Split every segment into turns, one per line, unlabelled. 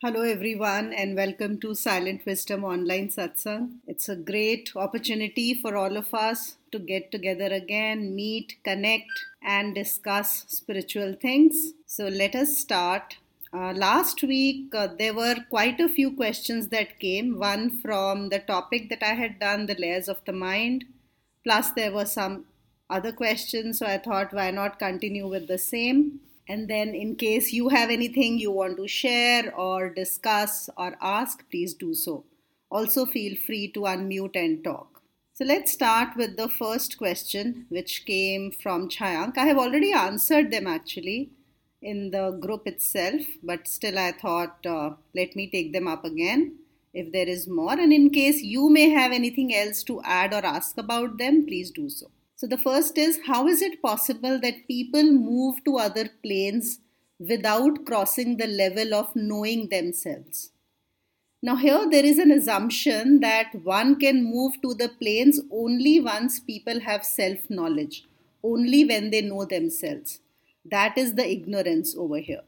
Hello, everyone, and welcome to Silent Wisdom Online Satsang. It's a great opportunity for all of us to get together again, meet, connect, and discuss spiritual things. So, let us start. Uh, last week, uh, there were quite a few questions that came. One from the topic that I had done, the layers of the mind, plus, there were some other questions. So, I thought, why not continue with the same? And then, in case you have anything you want to share or discuss or ask, please do so. Also, feel free to unmute and talk. So, let's start with the first question, which came from Chayank. I have already answered them actually in the group itself, but still, I thought uh, let me take them up again if there is more. And in case you may have anything else to add or ask about them, please do so. So, the first is how is it possible that people move to other planes without crossing the level of knowing themselves? Now, here there is an assumption that one can move to the planes only once people have self knowledge, only when they know themselves. That is the ignorance over here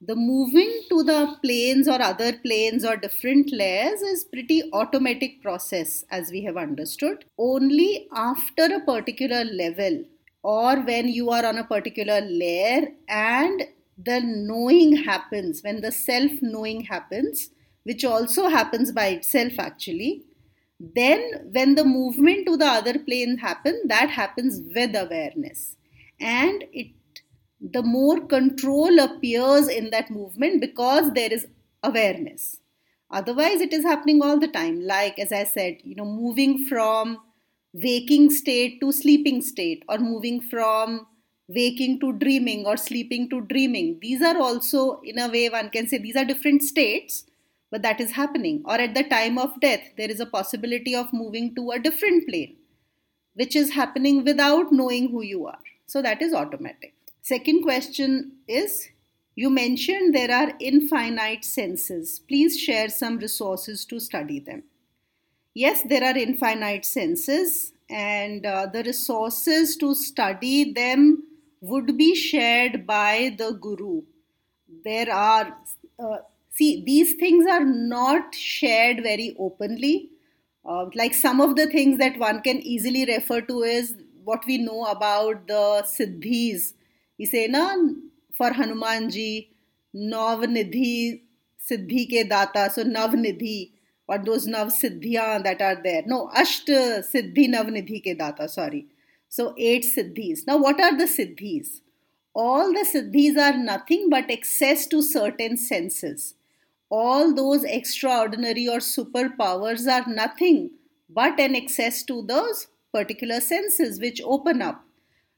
the moving to the planes or other planes or different layers is pretty automatic process as we have understood. Only after a particular level or when you are on a particular layer and the knowing happens when the self knowing happens which also happens by itself actually then when the movement to the other plane happens that happens with awareness. And it the more control appears in that movement because there is awareness. Otherwise it is happening all the time. Like as i said you know moving from waking state to sleeping state or moving from waking to dreaming or sleeping to dreaming. These are also in a way one can say these are different states but that is happening. Or at the time of death there is a possibility of moving to a different plane which is happening without knowing who you are. So that is automatic Second question is You mentioned there are infinite senses. Please share some resources to study them. Yes, there are infinite senses, and uh, the resources to study them would be shared by the Guru. There are, uh, see, these things are not shared very openly. Uh, like some of the things that one can easily refer to is what we know about the siddhis इसे ना for Hanuman ji नवनिधि सिद्धि के दाता सो Navnidhi or those nav siddhya that are there. No, asht siddhi navnidhi ke data, sorry. So eight siddhis. Now what are the siddhis? All the siddhis are nothing but access to certain senses. All those extraordinary or superpowers are nothing but an access to those particular senses which open up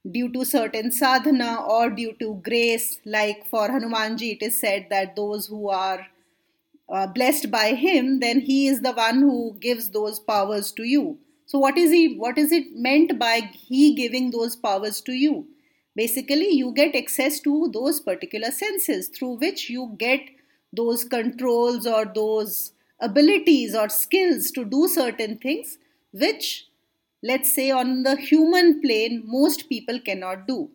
due to certain sadhana or due to grace. Like for Hanumanji, it is said that those who are uh, blessed by him, then he is the one who gives those powers to you. So what is he? What is it meant by he giving those powers to you? Basically, you get access to those particular senses through which you get those controls or those abilities or skills to do certain things which let's say on the human plane most people cannot do.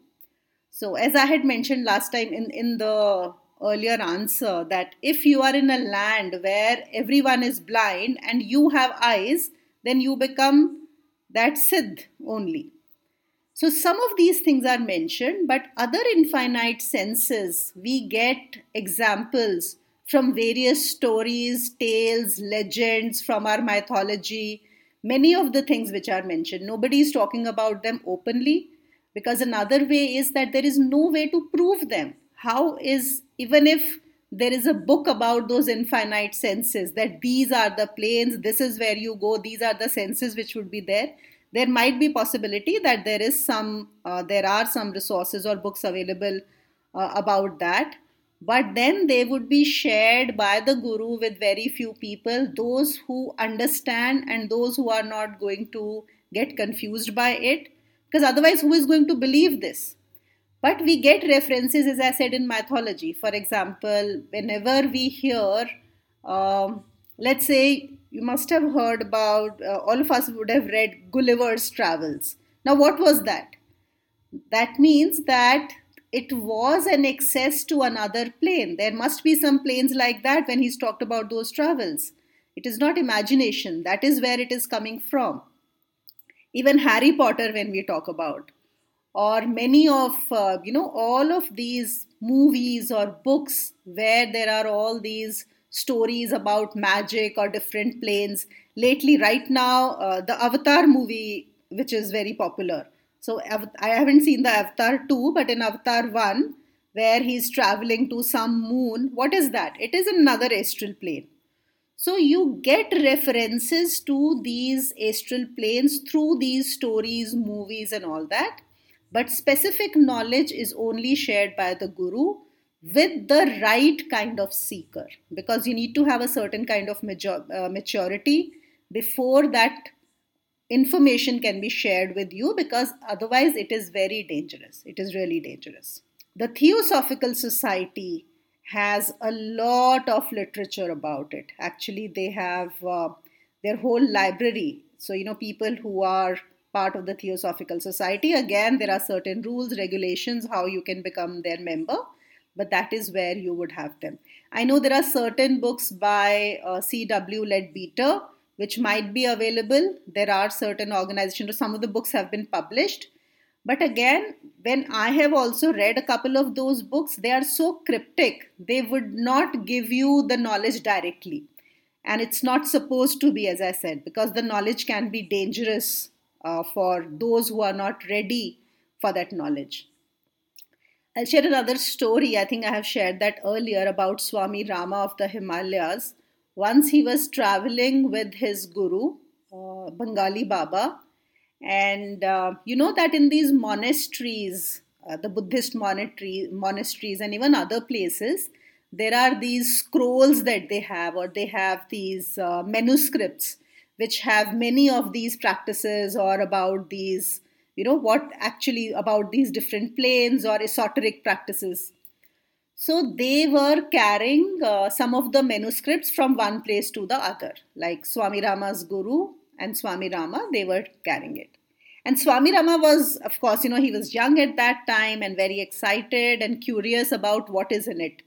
So as i had mentioned last time in, in the earlier answer that if you are in a land where everyone is blind and you have eyes then you become that siddh only. So some of these things are mentioned but other infinite senses we get examples from various stories tales legends from our mythology many of the things which are mentioned. Nobody is talking about them openly because another way is that there is no way to prove them. How is, even if there is a book about those infinite senses, that these are the planes, this is where you go, these are the senses which would be there. There might be possibility that there is some, uh, there are some resources or books available uh, about that but then they would be shared by the guru with very few people those who understand and those who are not going to get confused by it. Because otherwise who is going to believe this? But we get references as i said in mythology. For example whenever we hear um, let's say you must have heard about uh, all of us would have read gulliver's travels. Now what was that? That means that it was an access to another plane. There must be some planes like that when he's talked about those travels. It is not imagination, that is where it is coming from. Even Harry Potter, when we talk about, or many of, uh, you know, all of these movies or books where there are all these stories about magic or different planes. Lately, right now, uh, the Avatar movie, which is very popular. So I haven't seen the Avatar 2, but in Avatar 1, where he's traveling to some moon, what is that? It is another astral plane. So you get references to these astral planes through these stories, movies, and all that. But specific knowledge is only shared by the guru with the right kind of seeker because you need to have a certain kind of uh, maturity before that information can be shared with you because otherwise it is very dangerous it is really dangerous the theosophical society has a lot of literature about it actually they have uh, their whole library so you know people who are part of the theosophical society again there are certain rules regulations how you can become their member but that is where you would have them. I know there are certain books by uh, C.W. Leadbeater which might be available. There are certain organizations, some of the books have been published. But again, when I have also read a couple of those books, they are so cryptic, they would not give you the knowledge directly. And it's not supposed to be, as I said, because the knowledge can be dangerous uh, for those who are not ready for that knowledge. I'll share another story. I think I have shared that earlier about Swami Rama of the Himalayas. Once he was traveling with his guru, uh, Bengali Baba, and uh, you know that in these monasteries, uh, the Buddhist monastery, monasteries, and even other places, there are these scrolls that they have, or they have these uh, manuscripts which have many of these practices or about these you know what actually about these different planes or esoteric practices so they were carrying uh, some of the manuscripts from one place to the other. Like swami rama's guru and swami rama they were carrying it. And swami rama was of course you know he was young at that time and very excited and curious about what is in it.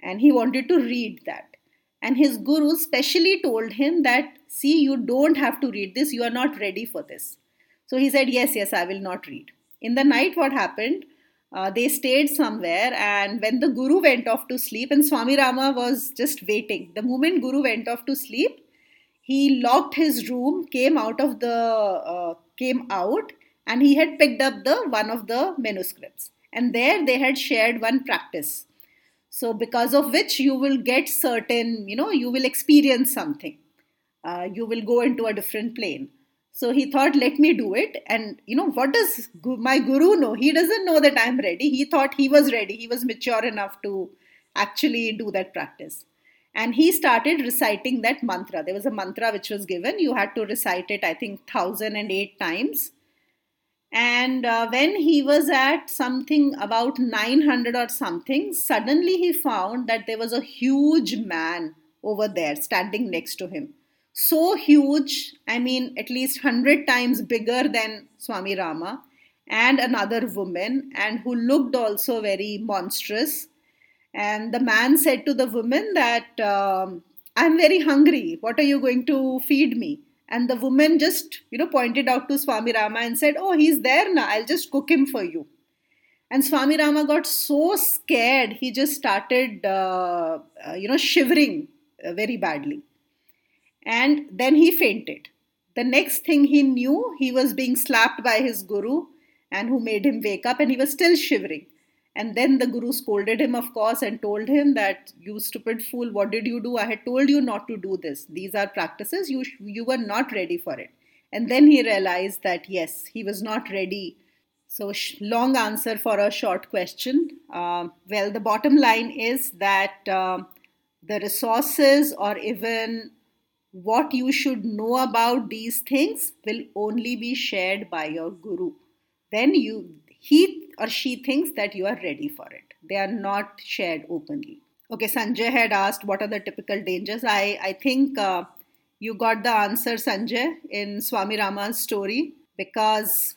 And he wanted to read that. And his guru specially told him that see you don't have to read this. You are not ready for this. So he said, Yes, yes, I will not read. In the night, what happened? Uh, they stayed somewhere, and when the Guru went off to sleep, and Swami Rama was just waiting. The moment Guru went off to sleep, he locked his room, came out of the uh, came out, and he had picked up the one of the manuscripts. And there they had shared one practice. So because of which you will get certain, you know, you will experience something. Uh, you will go into a different plane. So he thought, let me do it. And you know, what does my guru know? He doesn't know that I'm ready. He thought he was ready. He was mature enough to actually do that practice. And he started reciting that mantra. There was a mantra which was given. You had to recite it, I think, 1008 times. And uh, when he was at something about 900 or something, suddenly he found that there was a huge man over there standing next to him so huge, I mean, at least 100 times bigger than Swami Rama, and another woman, and who looked also very monstrous. And the man said to the woman that, um, I'm very hungry. What are you going to feed me? And the woman just, you know, pointed out to Swami Rama and said, Oh, he's there now. I'll just cook him for you. And Swami Rama got so scared, he just started, uh, uh, you know, shivering uh, very badly and then he fainted. The next thing he knew, he was being slapped by his guru, and who made him wake up, and he was still shivering. And then the guru scolded him, of course, and told him that you stupid fool, what did you do? I had told you not to do this. These are practices. You you were not ready for it. And then he realized that yes, he was not ready. So sh- long answer for a short question. Uh, well, the bottom line is that uh, the resources or even what you should know about these things will only be shared by your guru then you he or she thinks that you are ready for it they are not shared openly okay sanjay had asked what are the typical dangers i i think uh, you got the answer sanjay in swami rama's story because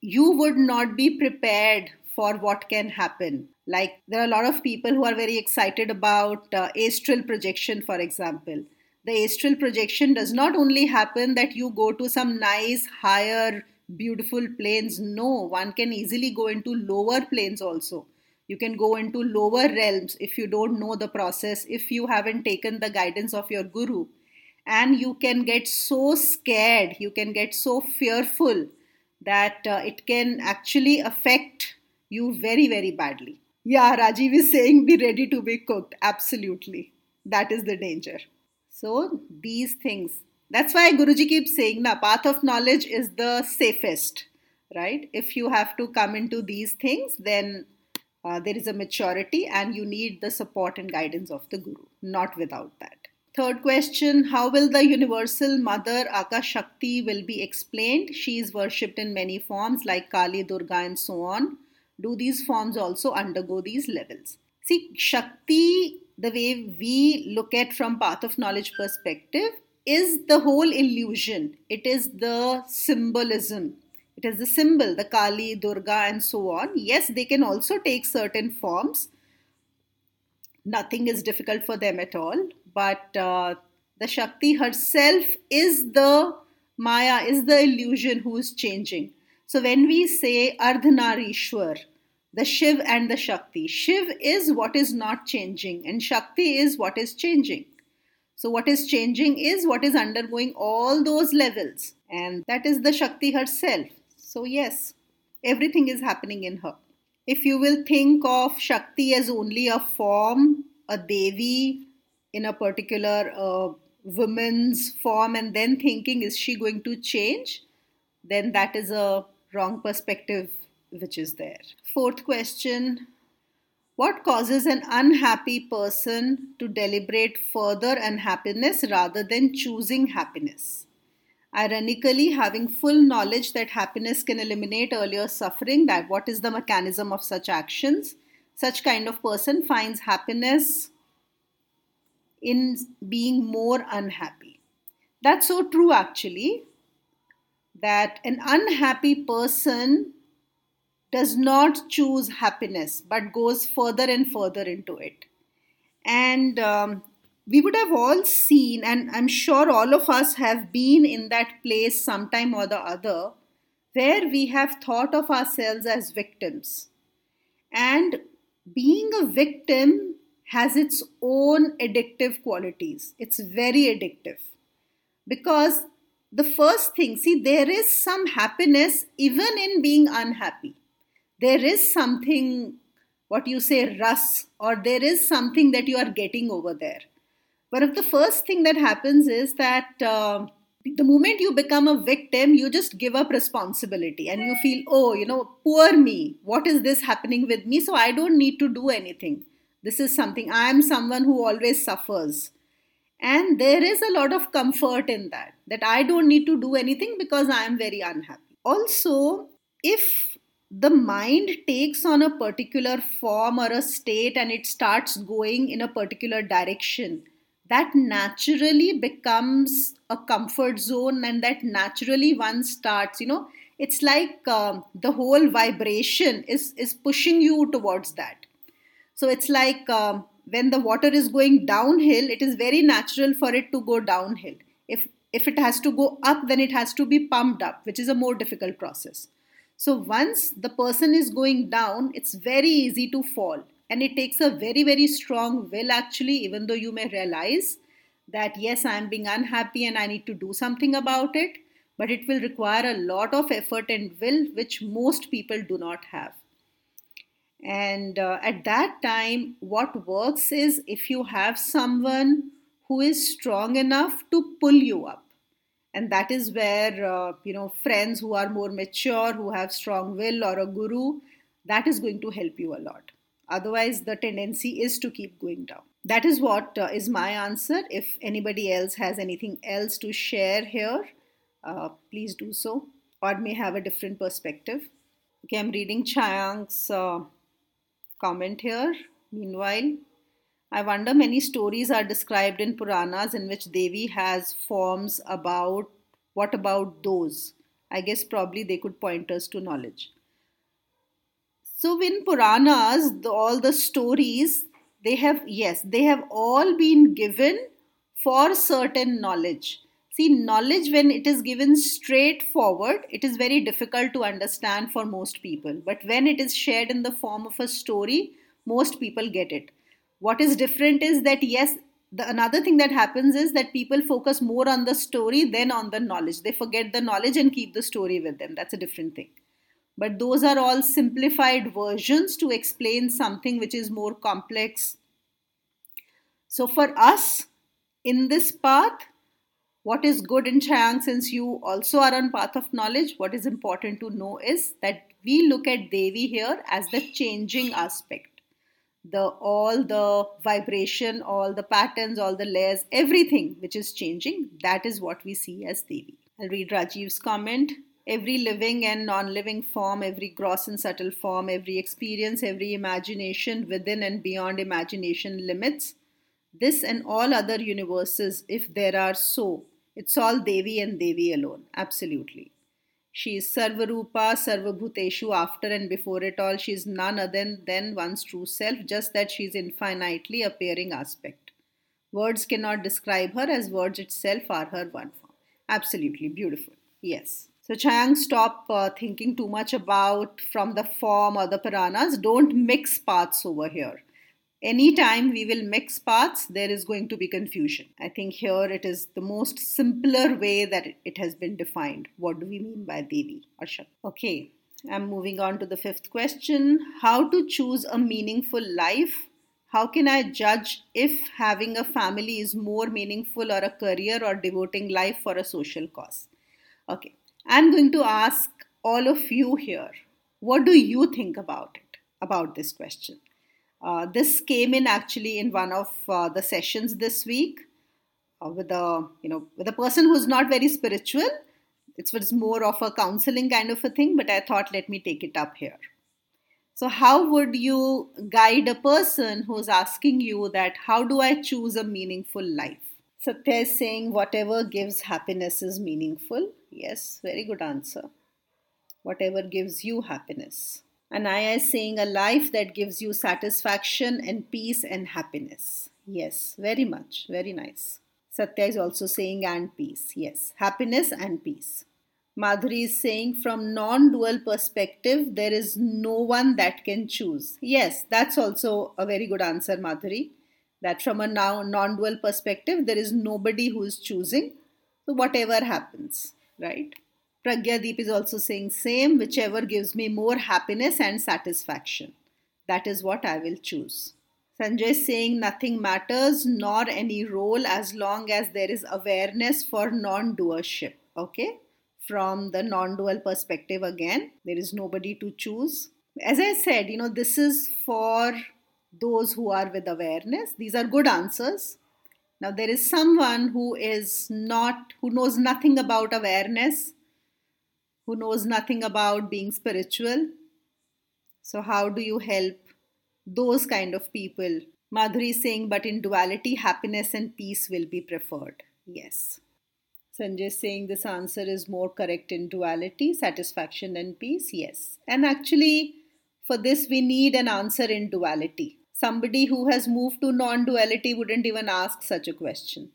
you would not be prepared for what can happen. Like there are a lot of people who are very excited about uh, astral projection, for example. The astral projection does not only happen that you go to some nice, higher, beautiful planes. No, one can easily go into lower planes also. You can go into lower realms if you don't know the process, if you haven't taken the guidance of your guru. And you can get so scared, you can get so fearful that uh, it can actually affect you very, very badly. Yeah, Rajiv is saying be ready to be cooked. Absolutely. That is the danger. So, these things. That's why Guruji keeps saying, the path of knowledge is the safest, right? If you have to come into these things, then uh, there is a maturity and you need the support and guidance of the Guru, not without that. Third question How will the universal mother Aka Shakti will be explained? She is worshipped in many forms like Kali, Durga, and so on. Do these forms also undergo these levels? See, Shakti, the way we look at from path of knowledge perspective, is the whole illusion. It is the symbolism. It is the symbol, the Kali, Durga, and so on. Yes, they can also take certain forms. Nothing is difficult for them at all but uh, the Shakti herself is the Maya, is the illusion who is changing. So when we say Ardhanarishwar, the Shiv and the Shakti, Shiv is what is not changing, and Shakti is what is changing. So, what is changing is what is undergoing all those levels, and that is the Shakti herself. So, yes, everything is happening in her. If you will think of Shakti as only a form, a Devi, in a particular uh, woman's form and then thinking, is she going to change? Then that is a wrong perspective which is there. Fourth question What causes an unhappy person to deliberate further unhappiness rather than choosing happiness? Ironically, having full knowledge that happiness can eliminate earlier suffering, that what is the mechanism of such actions, such kind of person finds happiness in being more unhappy. That's so true, actually, that an unhappy person does not choose happiness but goes further and further into it. And um, we would have all seen, and I'm sure all of us have been in that place sometime or the other, where we have thought of ourselves as victims. And being a victim has its own addictive qualities. It's very addictive. Because the first thing, see, there is some happiness even in being unhappy. There is something, what you say, rus, or there is something that you are getting over there. One of the first thing that happens is that uh, the moment you become a victim, you just give up responsibility and you feel, oh, you know, poor me. What is this happening with me? So I don't need to do anything. This is something, I am someone who always suffers. And there is a lot of comfort in that, that I don't need to do anything because I am very unhappy. Also, if the mind takes on a particular form or a state and it starts going in a particular direction, that naturally becomes a comfort zone and that naturally one starts, you know, it's like um, the whole vibration is, is pushing you towards that so it's like um, when the water is going downhill, it is very natural for it to go downhill. If if it has to go up, then it has to be pumped up, which is a more difficult process. So once the person is going down, it's very easy to fall. And it takes a very, very strong will actually, even though you may realize that yes, I'm being unhappy and I need to do something about it, but it will require a lot of effort and will, which most people do not have. And uh, at that time, what works is if you have someone who is strong enough to pull you up. And that is where, uh, you know, friends who are more mature, who have strong will, or a guru, that is going to help you a lot. Otherwise, the tendency is to keep going down. That is what uh, is my answer. If anybody else has anything else to share here, uh, please do so, or may have a different perspective. Okay, I'm reading Chayank's uh, comment here. Meanwhile, I wonder many stories are described in Puranas in which Devi has forms about what about those? I guess probably they could point us to knowledge. So in Puranas, the, all the stories, they have, yes, they have all been given for certain knowledge. See, knowledge, when it is given straightforward, it is very difficult to understand for most people. But when it is shared in the form of a story, most people get it. What is different is that, yes, the another thing that happens is that people focus more on the story than on the knowledge. They forget the knowledge and keep the story with them. That's a different thing. But those are all simplified versions to explain something which is more complex. So for us in this path, what is good in Chayang, since you also are on path of knowledge, what is important to know is that we look at Devi here as the changing aspect. The all the vibration, all the patterns, all the layers, everything which is changing, that is what we see as Devi. I'll read Rajiv's comment. Every living and non living form, every gross and subtle form, every experience, every imagination within and beyond imagination limits, this and all other universes, if there are so, it's all Devi and Devi alone. Absolutely. She is Sarvarupa, Sarvabhuteshu, after and before it all. She is none other than one's true self, just that she is infinitely appearing aspect. Words cannot describe her as words itself are her one form. Absolutely beautiful. Yes. So, Chayang, stop uh, thinking too much about from the form or the Puranas. Don't mix paths over here anytime we will mix parts, there is going to be confusion. I think here it is the most simpler way that it has been defined. What do we mean by Devi or? Okay, I'm moving on to the fifth question. How to choose a meaningful life? How can I judge if having a family is more meaningful or a career or devoting life for a social cause? Okay, I'm going to ask all of you here what do you think about it, about this question? Uh, this came in actually in one of uh, the sessions this week uh, with a you know with a person who's not very spiritual. It was more of a counseling kind of a thing, but I thought let me take it up here. So, how would you guide a person who's asking you that how do I choose a meaningful life? Satya is saying whatever gives happiness is meaningful. Yes, very good answer. Whatever gives you happiness. Anaya is saying a life that gives you satisfaction and peace and happiness. Yes, very much. Very nice. Satya is also saying and peace. Yes, happiness and peace. Madhuri is saying from non dual perspective, there is no one that can choose. Yes, that's also a very good answer, Madhuri. That from a non dual perspective, there is nobody who is choosing. So, whatever happens, right? Pragyadeep is also saying same, whichever gives me more happiness and satisfaction. That is what I will choose. Sanjay is saying nothing matters nor any role as long as there is awareness for non-doership. Okay? From the non-dual perspective again, there is nobody to choose. As I said, you know, this is for those who are with awareness. These are good answers. Now there is someone who is not who knows nothing about awareness who knows nothing about being spiritual. So, how do you help those kind of people? Madhuri saying, but in duality, happiness and peace will be preferred. Yes. Sanjay saying this answer is more correct in duality, satisfaction and peace. Yes. And actually, for this, we need an answer in duality. Somebody who has moved to non duality wouldn't even ask such a question.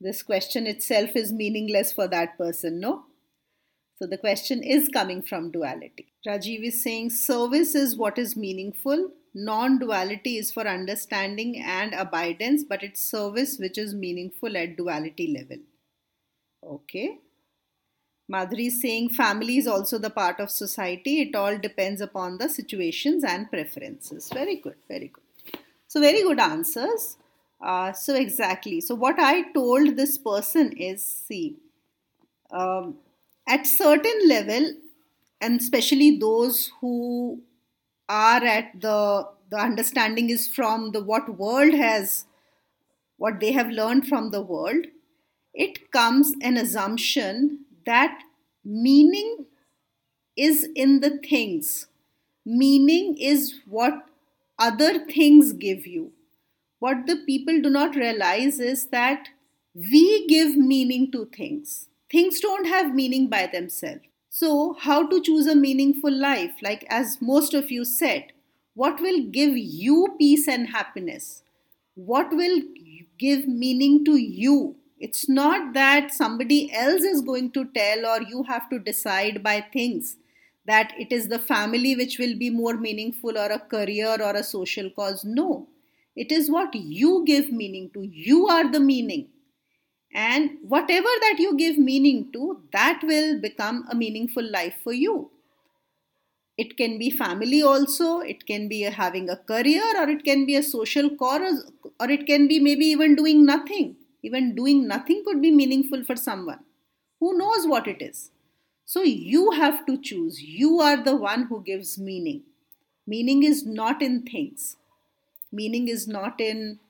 This question itself is meaningless for that person, no? So the question is coming from duality. Rajiv is saying service is what is meaningful. Non duality is for understanding and abidance, but it's service which is meaningful at duality level. Okay. Madhuri is saying family is also the part of society. It all depends upon the situations and preferences. Very good, very good. So, very good answers. Uh, so, exactly. So, what I told this person is see, um, at certain level and especially those who are at the the understanding is from the what world has what they have learned from the world it comes an assumption that meaning is in the things. Meaning is what other things give you. What the people do not realize is that we give meaning to things things don't have meaning by themselves. So, how to choose a meaningful life? Like, as most of you said, what will give you peace and happiness? What will give meaning to you? It's not that somebody else is going to tell or you have to decide by things that it is the family which will be more meaningful or a career or a social cause. No, it is what you give meaning to. You are the meaning. And whatever that you give meaning to, that will become a meaningful life for you. It can be family also, it can be having a career, or it can be a social cause, or it can be maybe even doing nothing. Even doing nothing could be meaningful for someone. Who knows what it is? So you have to choose. You are the one who gives meaning. Meaning is not in things, meaning is not in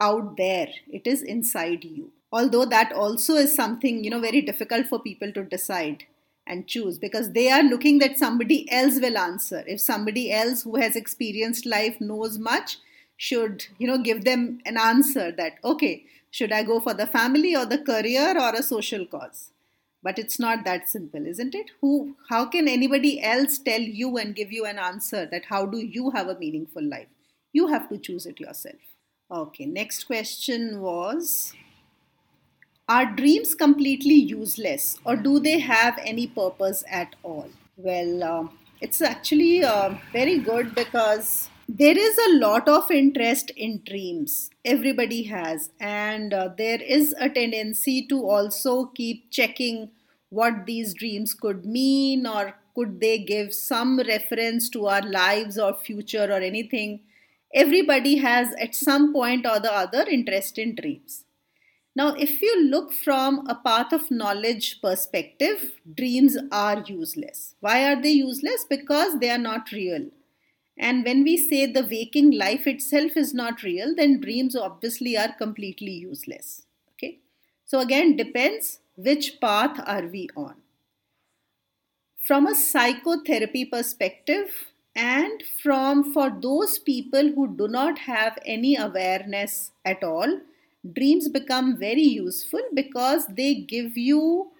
out there, it is inside you although that also is something you know very difficult for people to decide and choose because they are looking that somebody else will answer. If somebody else who has experienced life knows much should you know give them an answer that okay should i go for the family or the career or a social cause? But it's not that simple isn't it? Who how can anybody else tell you and give you an answer that how do you have a meaningful life? You have to choose it yourself. Okay next question was are dreams completely useless or do they have any purpose at all? Well, uh, it's actually uh, very good because there is a lot of interest in dreams. Everybody has, and uh, there is a tendency to also keep checking what these dreams could mean or could they give some reference to our lives or future or anything. Everybody has at some point or the other interest in dreams. Now, if you look from a path of knowledge perspective, dreams are useless. Why are they useless? Because they are not real. And when we say the waking life itself is not real, then dreams obviously are completely useless. Okay. So again, depends which path are we on. From a psychotherapy perspective, and from for those people who do not have any awareness at all, dreams become very useful because they give you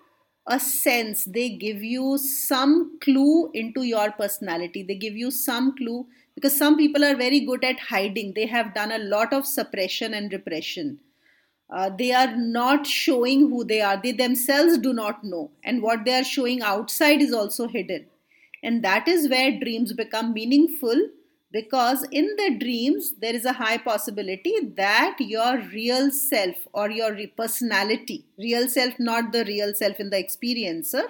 a sense they give you some clue into your personality they give you some clue because some people are very good at hiding they have done a lot of suppression and repression. Uh, they are not showing who they are they themselves do not know and what they are showing outside is also hidden. And that is where dreams become meaningful because in the dreams there is a high possibility that your real self or your personality real self not the real self in the experiencer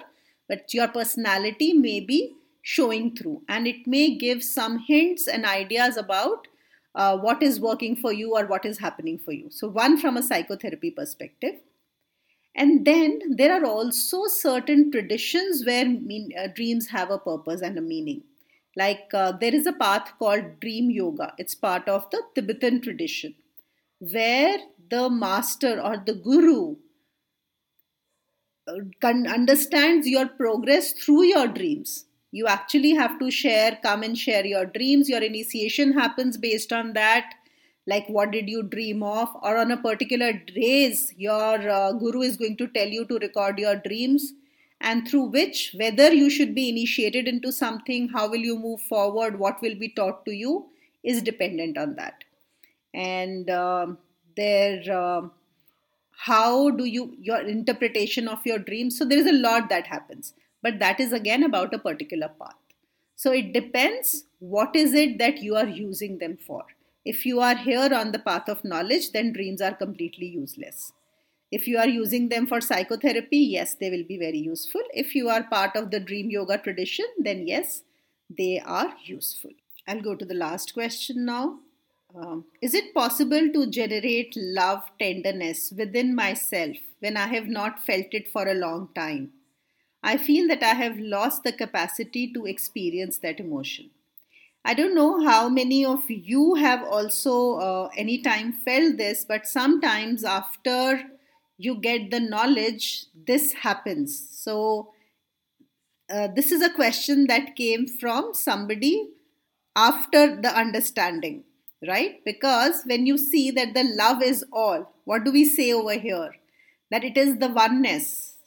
but your personality may be showing through. And it may give some hints and ideas about uh, what is working for you or what is happening for you. So one from a psychotherapy perspective. And then there are also certain traditions where mean, uh, dreams have a purpose and a meaning like uh, there is a path called Dream Yoga. It's part of the Tibetan tradition where the master or the guru uh, understands your progress through your dreams. You actually have to share, come and share your dreams. Your initiation happens based on that. Like, what did you dream of? Or on a particular days, your uh, guru is going to tell you to record your dreams and through which whether you should be initiated into something how will you move forward what will be taught to you is dependent on that. And uh, there uh, how do you your interpretation of your dreams so there is a lot that happens. But that is again about a particular path. So it depends what is it that you are using them for. If you are here on the path of knowledge then dreams are completely useless if you are using them for psychotherapy, yes, they will be very useful. If you are part of the dream yoga tradition, then yes, they are useful. I'll go to the last question now. Um, is it possible to generate love, tenderness within myself when I have not felt it for a long time? I feel that I have lost the capacity to experience that emotion. I don't know how many of you have also uh, anytime felt this, but sometimes after you get the knowledge, this happens. So, uh, this is a question that came from somebody after the understanding, right? Because when you see that the love is all, what do we say over here? That it is the oneness.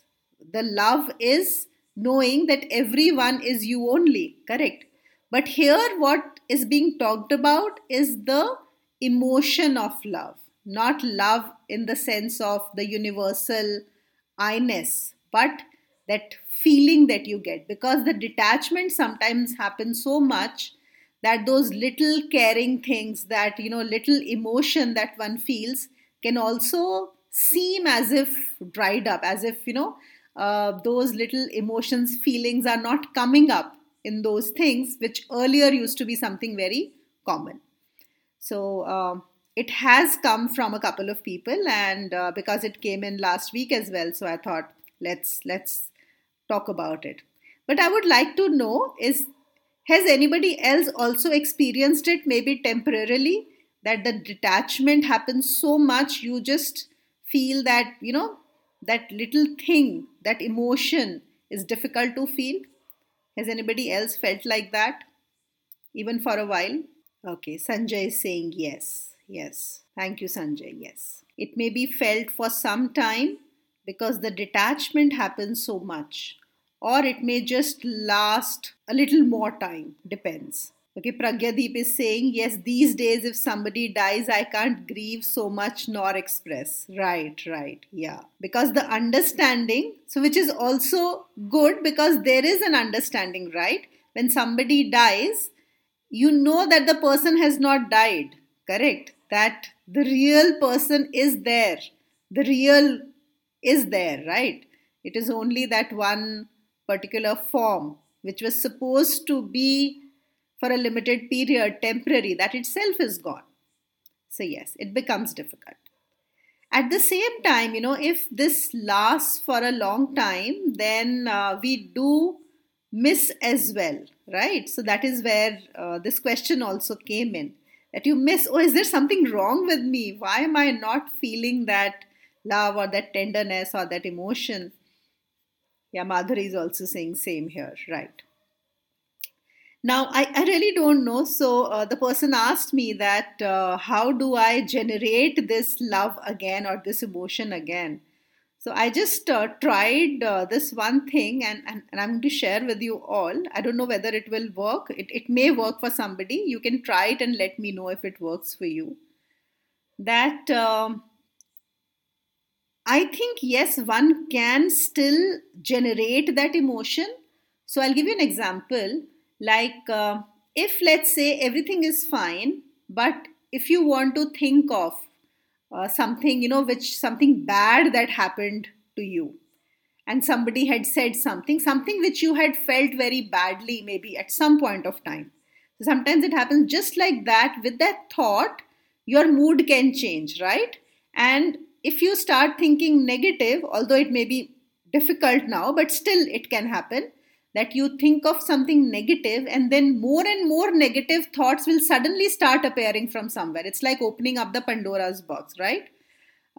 The love is knowing that everyone is you only, correct? But here, what is being talked about is the emotion of love, not love in the sense of the universal I-ness, but that feeling that you get. Because the detachment sometimes happens so much that those little caring things that you know little emotion that one feels can also seem as if dried up as if you know uh, those little emotions feelings are not coming up in those things which earlier used to be something very common. So uh, it has come from a couple of people and uh, because it came in last week as well so i thought let's let's talk about it but i would like to know is has anybody else also experienced it, maybe temporarily, that the detachment happens so much you just feel that, you know, that little thing, that emotion is difficult to feel? Has anybody else felt like that, even for a while? Okay, Sanjay is saying yes, yes. Thank you, Sanjay. Yes. It may be felt for some time because the detachment happens so much or it may just last a little more time depends. Okay pragyadeep is saying yes these days if somebody dies i can't grieve so much nor express. Right right. Yeah. Because the understanding so which is also good because there is an understanding right? When somebody dies you know that the person has not died. Correct that the real person is there the real is there right it is only that one particular form, which was supposed to be for a limited period, temporary, that itself is gone. So, yes, it becomes difficult. At the same time, you know, if this lasts for a long time, then uh, we do miss as well, right? So, that is where uh, this question also came in that you miss, oh, is there something wrong with me? Why am I not feeling that love or that tenderness or that emotion? Yeah, Madhuri is also saying same here, right? Now, I, I really don't know. So, uh, the person asked me that uh, how do I generate this love again or this emotion again? So, I just uh, tried uh, this one thing and, and, and, I'm going to share with you all. I don't know whether it will work. It, it may work for somebody. You can try it and let me know if it works for you. That um, I think, yes, one can still generate that emotion. So I'll give you an example. Like, uh, if let's say everything is fine, but if you want to think of uh, something, you know, which something bad that happened to you, and somebody had said something, something which you had felt very badly, maybe at some point of time. So sometimes it happens just like that. With that thought, your mood can change, right? And if you start thinking negative, although it may be difficult now, but still it can happen that you think of something negative and then more and more negative thoughts will suddenly start appearing from somewhere. It's like opening up the Pandora's box, right?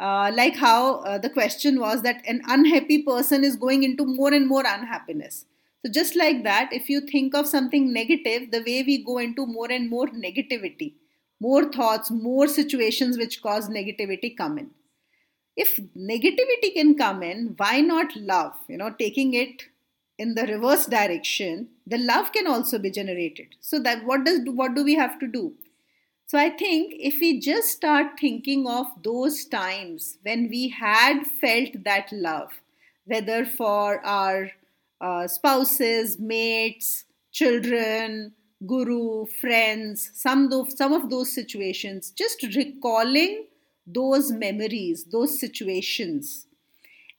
Uh, like how uh, the question was that an unhappy person is going into more and more unhappiness. So, just like that, if you think of something negative, the way we go into more and more negativity, more thoughts, more situations which cause negativity come in if negativity can come in, why not love? You know, taking it in the reverse direction, the love can also be generated. So that what does what do we have to do? So I think if we just start thinking of those times when we had felt that love, whether for our uh, spouses, mates, children, guru, friends, some of, some of those situations, just recalling those memories, those situations.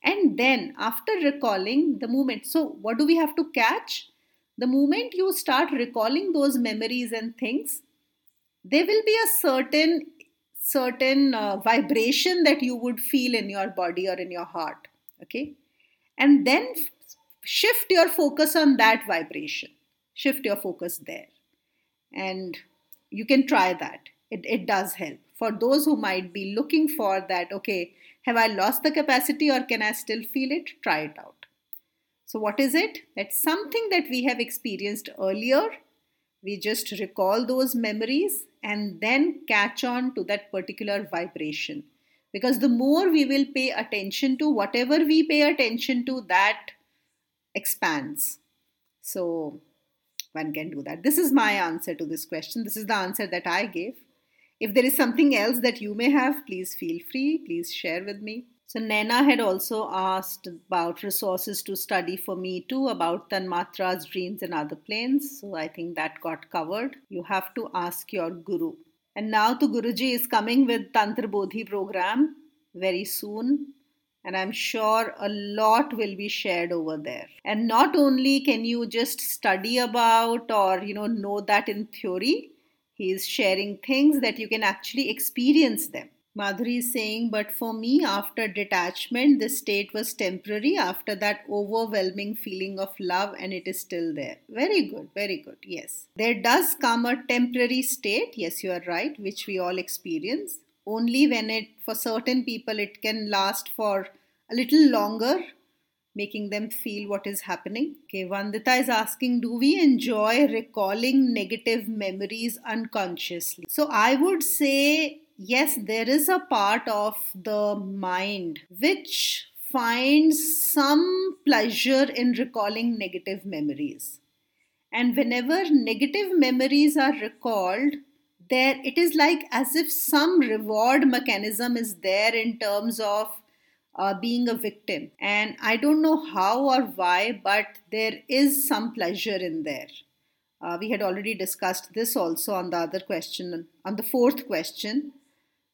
And then, after recalling the moment, so what do we have to catch? The moment you start recalling those memories and things, there will be a certain certain uh, vibration that you would feel in your body or in your heart okay? And then shift your focus on that vibration. Shift your focus there. And you can try that. It, it does help. For those who might be looking for that, okay, have I lost the capacity or can I still feel it? Try it out. So, what is it? That's something that we have experienced earlier. We just recall those memories and then catch on to that particular vibration. Because the more we will pay attention to, whatever we pay attention to, that expands. So one can do that. This is my answer to this question. This is the answer that I gave. If there is something else that you may have, please feel free. Please share with me. So Naina had also asked about resources to study for me too, about Tanmatra's dreams and other planes. So I think that got covered. You have to ask your guru. And now to Guruji is coming with Tantra Bodhi program very soon and i'm sure a lot will be shared over there and not only can you just study about or you know know that in theory he is sharing things that you can actually experience them. Madhuri is saying but for me after detachment this state was temporary. After that overwhelming feeling of love and it is still there. Very good very good yes. There does come a temporary state. Yes you are right which we all experience. Only when it for certain people it can last for a little longer making them feel what is happening. Okay vandita is asking do we enjoy recalling negative memories unconsciously? So i would say yes there is a part of the mind which finds some pleasure in recalling negative memories. And whenever negative memories are recalled there it is like as if some reward mechanism is there in terms of uh, being a victim. And i don't know how or why but there is some pleasure in there. Uh, we had already discussed this also on the other question on the fourth question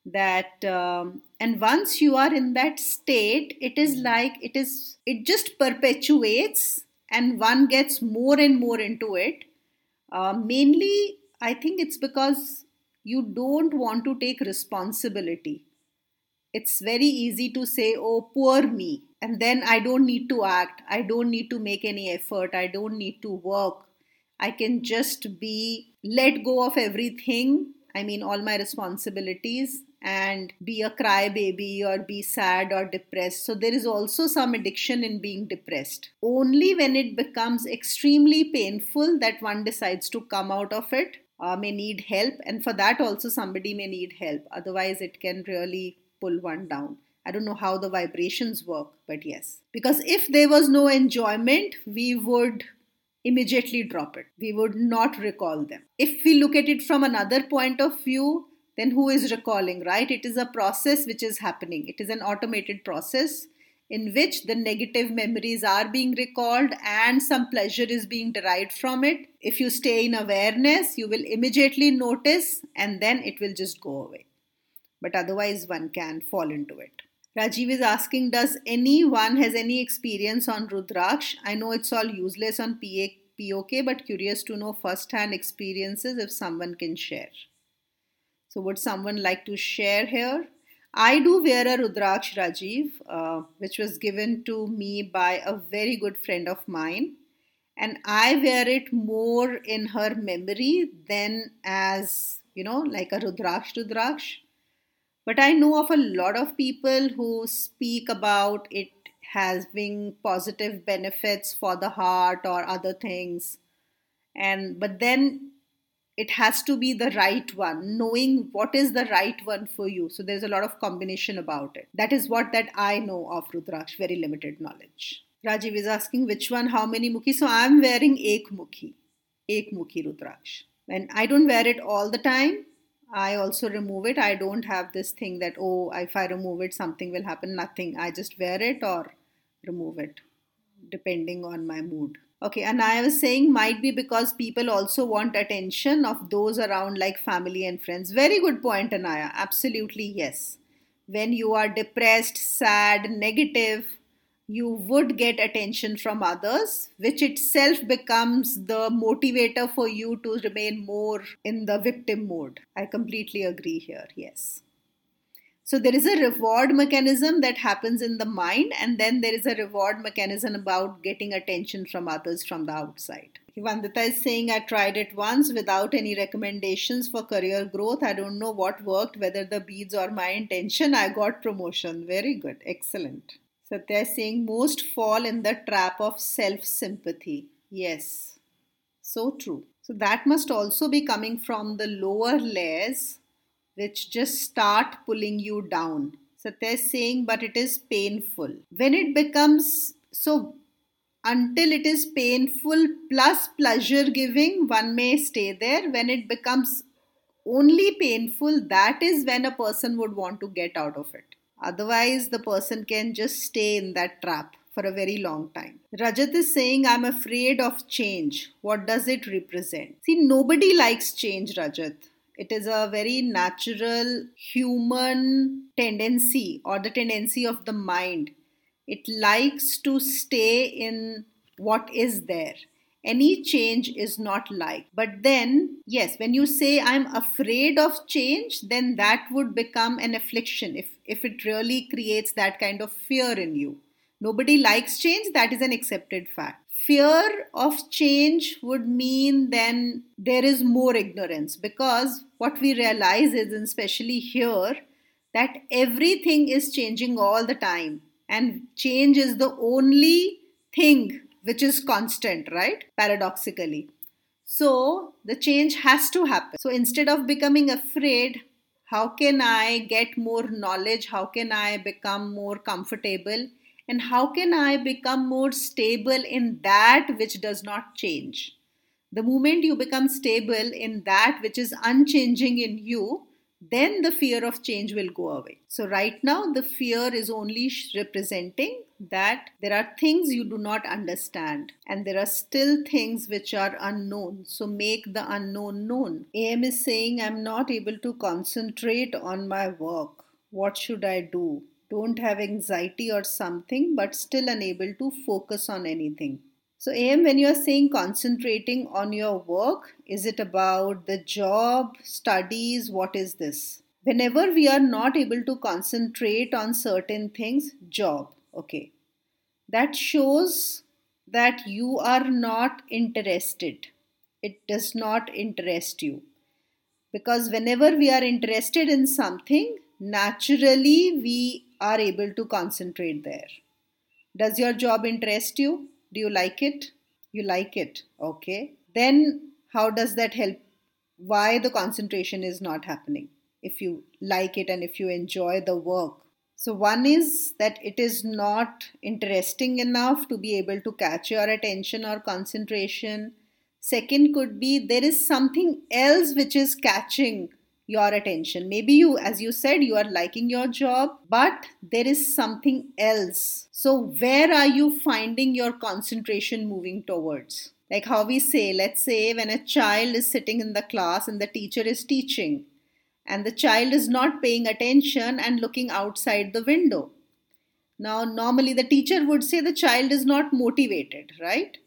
that um, and once you are in that state it is like it is it just perpetuates and one gets more and more into it. Uh, mainly i think it's because you don't want to take responsibility. It's very easy to say, oh, poor me. And then I don't need to act. I don't need to make any effort. I don't need to work. I can just be let go of everything. I mean, all my responsibilities and be a crybaby or be sad or depressed. So, there is also some addiction in being depressed. Only when it becomes extremely painful that one decides to come out of it uh, may need help and for that also somebody may need help otherwise it can really pull one down. I don't know how the vibrations work but yes. Because if there was no enjoyment we would immediately drop it. We would not recall them. If we look at it from another point of view then who is recalling right? It is a process which is happening. It is an automated process in which the negative memories are being recalled and some pleasure is being derived from it. If you stay in awareness, you will immediately notice and then it will just go away. But otherwise, one can fall into it. Rajiv is asking Does anyone has any experience on Rudraksh? I know it's all useless on PA, POK, but curious to know first hand experiences if someone can share. So, would someone like to share here? I do wear a Rudraksh Rajiv, uh, which was given to me by a very good friend of mine. And I wear it more in her memory than as, you know, like a Rudraksh Rudraksh. But I know of a lot of people who speak about it having positive benefits for the heart or other things. And but then it has to be the right one knowing what is the right one for you. So there's a lot of combination about it. That is what that i know of rudraksh very limited knowledge. Rajiv is asking which one how many mukhi? So i'm wearing ek mukhi. Ek mukhi rudraksh and i don't wear it all the time i also remove it i don't have this thing that oh if i remove it something will happen nothing i just wear it or remove it depending on my mood Okay, and I was saying might be because people also want attention of those around, like family and friends. Very good point, Anaya. Absolutely, yes. When you are depressed, sad, negative, you would get attention from others, which itself becomes the motivator for you to remain more in the victim mode. I completely agree here, yes. So there is a reward mechanism that happens in the mind, and then there is a reward mechanism about getting attention from others from the outside. Vandita is saying, I tried it once without any recommendations for career growth. I don't know what worked, whether the beads or my intention. I got promotion. Very good. Excellent. Satya is saying, most fall in the trap of self sympathy. Yes, so true. So that must also be coming from the lower layers which just start pulling you down. Satya is saying, but it is painful. When it becomes so, until it is painful plus pleasure giving, one may stay there. When it becomes only painful, that is when a person would want to get out of it. Otherwise, the person can just stay in that trap for a very long time. Rajat is saying, I'm afraid of change. What does it represent? See, nobody likes change, Rajat. It is a very natural human tendency or the tendency of the mind. It likes to stay in what is there any change is not liked. But then, yes, when you say I'm afraid of change, then that would become an affliction if, if it really creates that kind of fear in you. Nobody likes change, that is an accepted fact. Fear of change would mean then there is more ignorance because what we realize is, especially here, that everything is changing all the time and change is the only thing which is constant, right? Paradoxically. So the change has to happen. So instead of becoming afraid, how can I get more knowledge? How can I become more comfortable? And how can I become more stable in that which does not change? The moment you become stable in that which is unchanging in you, then the fear of change will go away. So, right now, the fear is only representing that there are things you do not understand and there are still things which are unknown. So, make the unknown known. AM is saying, I'm not able to concentrate on my work. What should I do? Don't have anxiety or something, but still unable to focus on anything. So, AM, when you are saying concentrating on your work, is it about the job, studies? What is this? Whenever we are not able to concentrate on certain things, job, okay, that shows that you are not interested. It does not interest you. Because whenever we are interested in something, naturally we are able to concentrate there. Does your job interest you? Do you like it? You like it. Okay. Then how does that help? Why the concentration is not happening? If you like it and if you enjoy the work. So, one is that it is not interesting enough to be able to catch your attention or concentration. Second, could be there is something else which is catching your attention. Maybe you, as you said, you are liking your job, but there is something else. So, where are you finding your concentration moving towards? Like how we say, let's say when a child is sitting in the class and the teacher is teaching, and the child is not paying attention and looking outside the window. Now, normally the teacher would say the child is not motivated, right?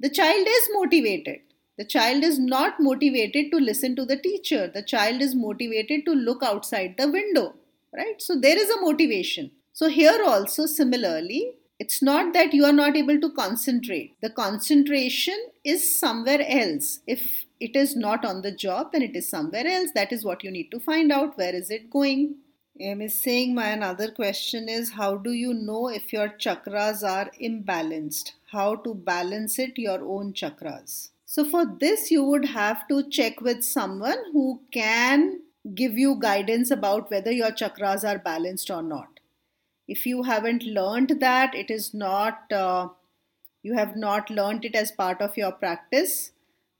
The child is motivated the child is not motivated to listen to the teacher. The child is motivated to look outside the window, right? So there is a motivation. So here also, similarly, it's not that you are not able to concentrate. The concentration is somewhere else. If it is not on the job, then it is somewhere else. That is what you need to find out. Where is it going? M is saying my another question is how do you know if your chakras are imbalanced? How to balance it your own chakras? So, for this, you would have to check with someone who can give you guidance about whether your chakras are balanced or not. If you haven't learned that, it is not, uh, you have not learned it as part of your practice,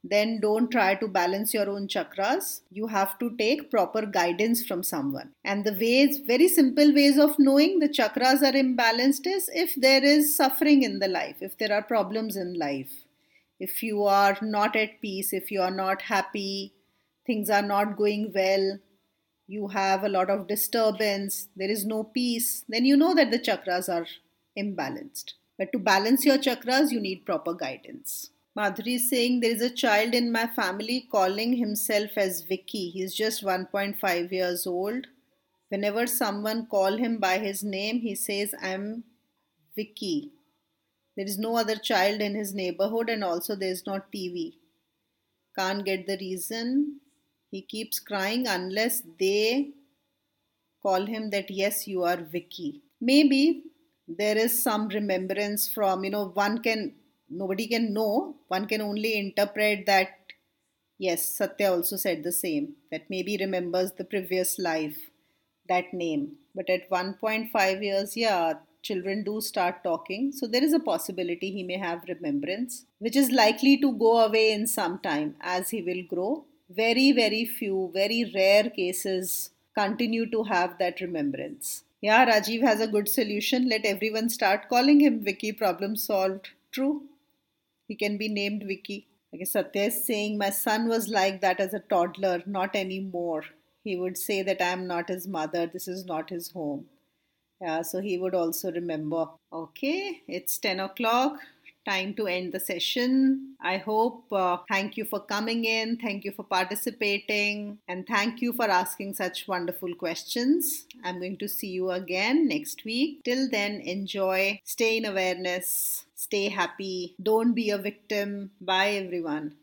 then don't try to balance your own chakras. You have to take proper guidance from someone. And the ways, very simple ways of knowing the chakras are imbalanced is if there is suffering in the life, if there are problems in life if you are not at peace, if you are not happy, things are not going well, you have a lot of disturbance, there is no peace, then you know that the chakras are imbalanced. But to balance your chakras, you need proper guidance. Madhuri is saying there is a child in my family calling himself as Vicky. He is just 1.5 years old. Whenever someone call him by his name, he says, I'm Vicky. There is no other child in his neighborhood, and also there is not TV. Can't get the reason. He keeps crying unless they call him that, yes, you are Vicky. Maybe there is some remembrance from, you know, one can, nobody can know, one can only interpret that, yes, Satya also said the same, that maybe remembers the previous life, that name. But at 1.5 years, yeah, children do start talking. So there is a possibility he may have remembrance, which is likely to go away in some time as he will grow. Very, very few, very rare cases continue to have that remembrance. Yeah, Rajiv has a good solution. Let everyone start calling him Vicky. Problem solved. True. He can be named Vicky. Guess Satya is saying, My son was like that as a toddler, not anymore. He would say that I am not his mother, this is not his home. Yeah, so he would also remember. Okay, it's 10 o'clock time to end the session. I hope, uh, thank you for coming in, thank you for participating, and thank you for asking such wonderful questions. I'm going to see you again next week. Till then, enjoy, stay in awareness, stay happy, don't be a victim. Bye, everyone.